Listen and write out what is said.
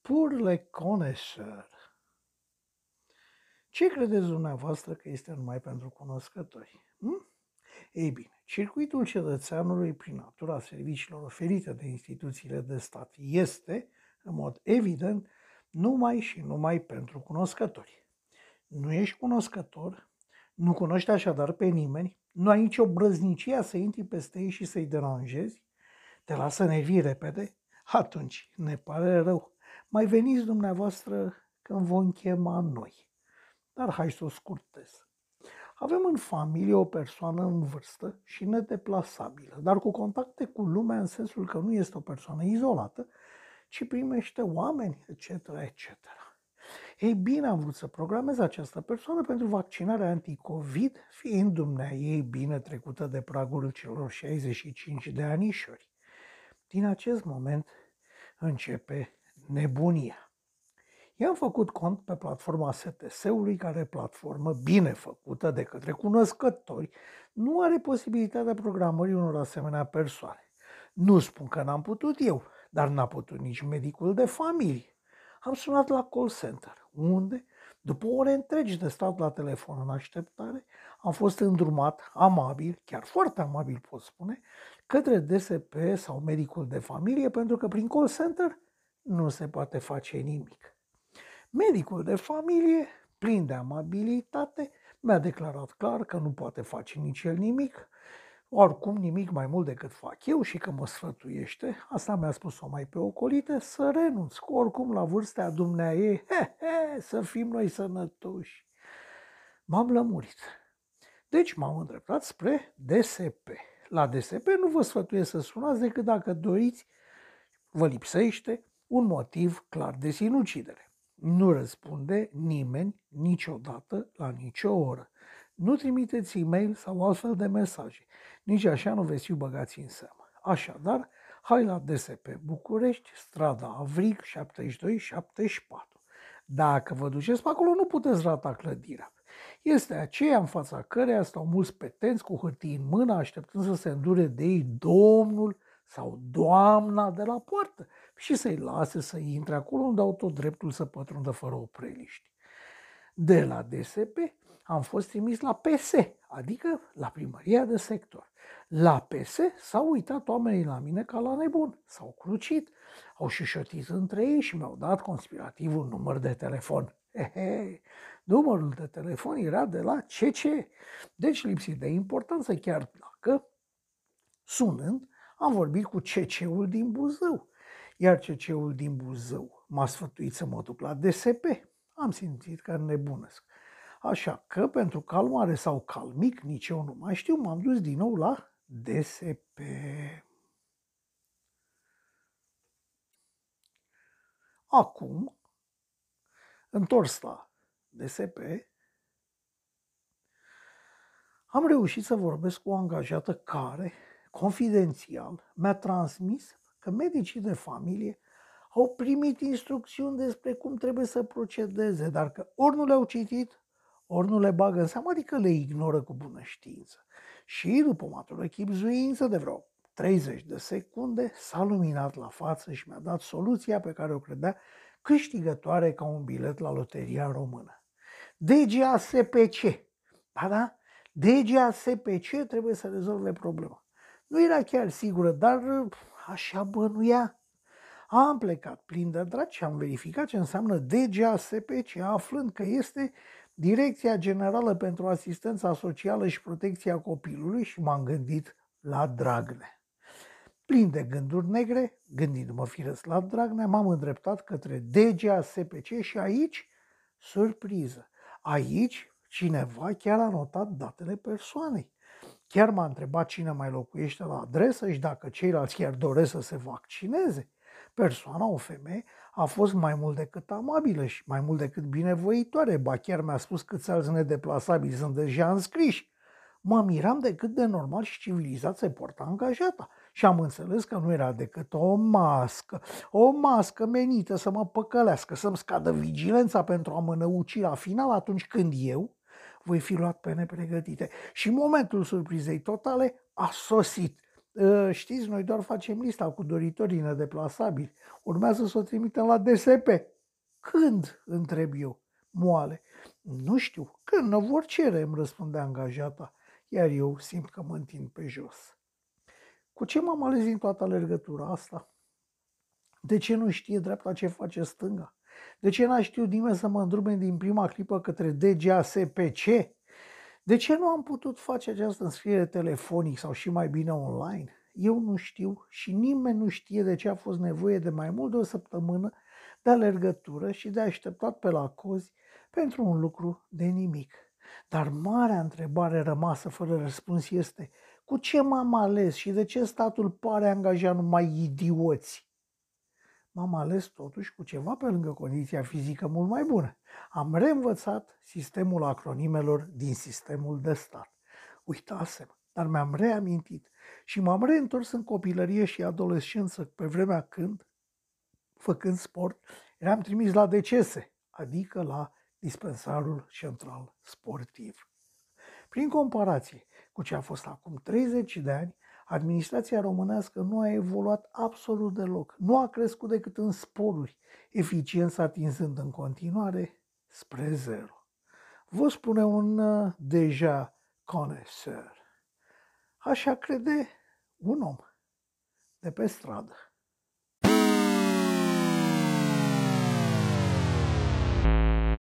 Pour le connoisseur. Ce credeți dumneavoastră că este numai pentru cunoscători? Hm? Ei bine, circuitul cetățeanului prin natura serviciilor oferite de instituțiile de stat este, în mod evident, numai și numai pentru cunoscători. Nu ești cunoscător, nu cunoști așadar pe nimeni, nu ai nicio brăznicie să intri peste ei și să-i deranjezi, te lasă nervii repede, atunci ne pare rău. Mai veniți dumneavoastră când vom chema noi. Dar hai să o scurtez. Avem în familie o persoană în vârstă și nedeplasabilă, dar cu contacte cu lumea în sensul că nu este o persoană izolată, ci primește oameni, etc., etc. Ei bine, am vrut să programez această persoană pentru vaccinarea anticovid, fiind dumnea ei bine trecută de pragul celor 65 de anișori. Din acest moment începe nebunia. I-am făcut cont pe platforma STS-ului, care platformă bine făcută de către cunoscători, nu are posibilitatea programării unor asemenea persoane. Nu spun că n-am putut eu, dar n-a putut nici medicul de familie. Am sunat la call center, unde, după ore întregi de stat la telefon în așteptare, am fost îndrumat amabil, chiar foarte amabil pot spune, către DSP sau medicul de familie, pentru că prin call center nu se poate face nimic. Medicul de familie, plin de amabilitate, mi-a declarat clar că nu poate face nici el nimic, oricum nimic mai mult decât fac eu și că mă sfătuiește, asta mi-a spus-o mai pe ocolite, să renunț, cu oricum la vârstea dumnea ei, he, he, să fim noi sănătoși. M-am lămurit. Deci m-am îndreptat spre DSP. La DSP nu vă sfătuiesc să sunați decât dacă doriți, vă lipsește un motiv clar de sinucidere. Nu răspunde nimeni niciodată la nicio oră. Nu trimiteți e-mail sau altfel de mesaje. Nici așa nu veți fi băgați în seamă. Așadar, hai la DSP București, strada Avrig 7274. Dacă vă duceți pe acolo, nu puteți rata clădirea. Este aceea în fața căreia stau mulți petenți cu hârtii în mână, așteptând să se îndure de ei domnul sau doamna de la poartă și să-i lase să intre acolo unde au tot dreptul să pătrundă fără opreliști. De la DSP am fost trimis la PS, adică la primăria de sector. La PS s-au uitat oamenii la mine ca la nebun, s-au crucit, au șușotit între ei și mi-au dat conspirativul număr de telefon. Ehe, numărul de telefon era de la CC, deci lipsit de importanță chiar dacă, sunând, am vorbit cu CC-ul din Buzău, iar CC-ul din Buzău m-a sfătuit să mă duc la DSP. Am simțit că nebunesc. Așa că, pentru calmare sau calmic, nici eu nu mai știu, m-am dus din nou la DSP. Acum, întors la DSP, am reușit să vorbesc cu o angajată care confidențial, mi-a transmis că medicii de familie au primit instrucțiuni despre cum trebuie să procedeze, dar că ori nu le-au citit, ori nu le bagă în seamă, adică le ignoră cu bună știință. Și după o matură chipzuință de vreo 30 de secunde, s-a luminat la față și mi-a dat soluția pe care o credea câștigătoare ca un bilet la loteria română. DGASPC. Da, da? DGASPC trebuie să rezolve problema. Nu era chiar sigură, dar așa bănuia. Am plecat plin de dragi și am verificat ce înseamnă DGASPC, aflând că este Direcția Generală pentru Asistența Socială și Protecția Copilului și m-am gândit la Dragne. Plin de gânduri negre, gândindu-mă firesc la Dragne, m-am îndreptat către DGASPC și aici, surpriză, aici cineva chiar a notat datele persoanei. Chiar m-a întrebat cine mai locuiește la adresă și dacă ceilalți chiar doresc să se vaccineze. Persoana, o femeie, a fost mai mult decât amabilă și mai mult decât binevoitoare, ba chiar mi-a spus câți alți nedeplasabili sunt deja înscriși. Mă miram de cât de normal și civilizat se porta angajata și am înțeles că nu era decât o mască, o mască menită să mă păcălească, să-mi scadă vigilența pentru a mă năuci la final atunci când eu, voi fi luat pe nepregătite. Și momentul surprizei totale a sosit. Ă, știți, noi doar facem lista cu doritorii nedeplasabili. Urmează să o trimitem la DSP. Când? întreb eu. Moale. Nu știu. Când ne vor cere, îmi răspunde angajata, iar eu simt că mă întind pe jos. Cu ce m-am ales din toată alergătura asta? De ce nu știe dreapta ce face stânga? De ce n-a știut nimeni să mă îndrume din prima clipă către DGASPC? De ce nu am putut face această înscriere telefonic sau și mai bine online? Eu nu știu și nimeni nu știe de ce a fost nevoie de mai mult de o săptămână de alergătură și de așteptat pe la cozi pentru un lucru de nimic. Dar marea întrebare rămasă fără răspuns este cu ce m-am ales și de ce statul pare angajat numai idioți? M-am ales totuși cu ceva pe lângă condiția fizică mult mai bună. Am reînvățat sistemul acronimelor din sistemul de stat. Uitasem, dar mi-am reamintit și m-am reîntors în copilărie și adolescență pe vremea când, făcând sport, eram trimis la decese, adică la dispensarul central sportiv. Prin comparație cu ce a fost acum 30 de ani, administrația românească nu a evoluat absolut deloc, nu a crescut decât în sporuri, eficiența atinzând în continuare spre zero. Vă spune un uh, deja connoisseur. Așa crede un om de pe stradă.